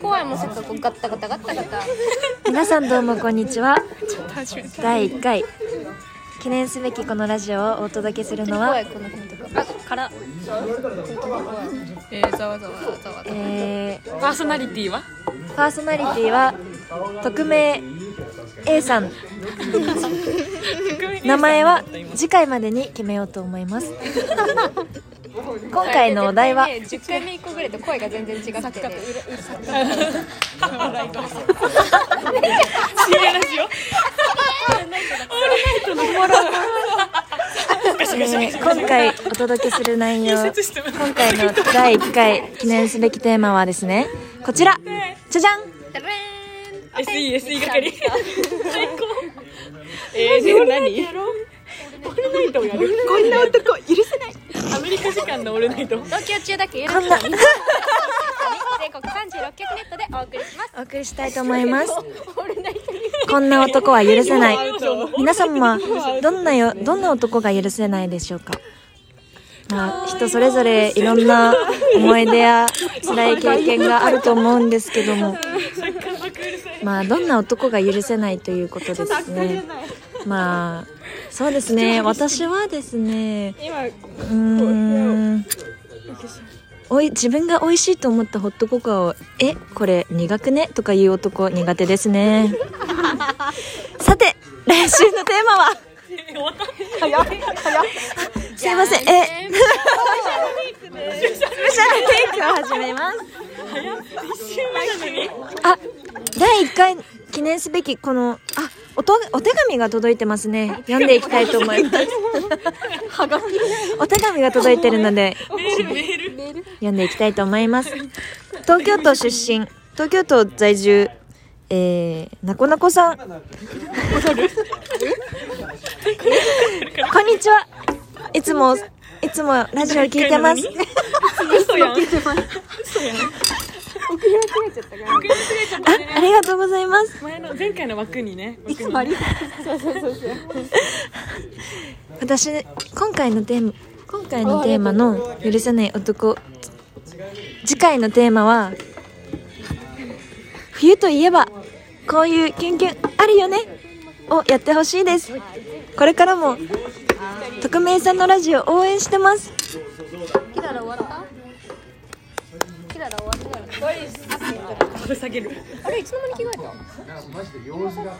怖いもん。せっかくガッタガタガッタガタ皆さんどうもこんにちは。第1回。記念すべきこのラジオをお届けするのはこの辺とかあから。えー、ざわざわざわえー、パーソナリティはパーソナリティは匿名 A さん名前は次回までに決めようと思います今回のお題はね。10回目以降ぐらいと声が全然違って。今回お届けする内容今回の第1回記念すべきテーマはですねこちら。じゃじゃん。SE SE 係最高。えー、で何？オールナイトをやる。こんな男許せないアメリカ時間のオールナイト同居中だけ許こんな全国36局ネットでお送りします。お送りしたいと思います。こんな男は許せない。皆様どんなよどんな男が許せないでしょうか？まあ人それぞれいろんな思い出や辛い経験があると思うんですけども。まあどんな男が許せないということですね。まあ そうですね。私はですね今うーん。おい自分が美味しいと思ったホットココアを「えこれ苦くね?」とか言う男苦手ですね。さて来週のテーマは？すいません。え。スペシャルウィークを始めます。あ第1回記念すべきこのあおとお手紙が届いてますね。読んでいきたいと思います。お手紙が届いてるので。読んでいきたいと思います。東京都出身。東京都在住。えー、なこなこさん。こんにちは。いつもいつもラジオ聞いてます 嘘やん嘘やんあありがとうございます。前の前回の枠にねいつもあり私今回のテーマ今回のテーマの許せない男次回のテーマは冬といえばこういうキュンキュンあるよねをやってほしいです。これからも匿名さんのラジオ応援してます。キララ終わったキララ終わったこれ下げるあれいつの間に着替えた？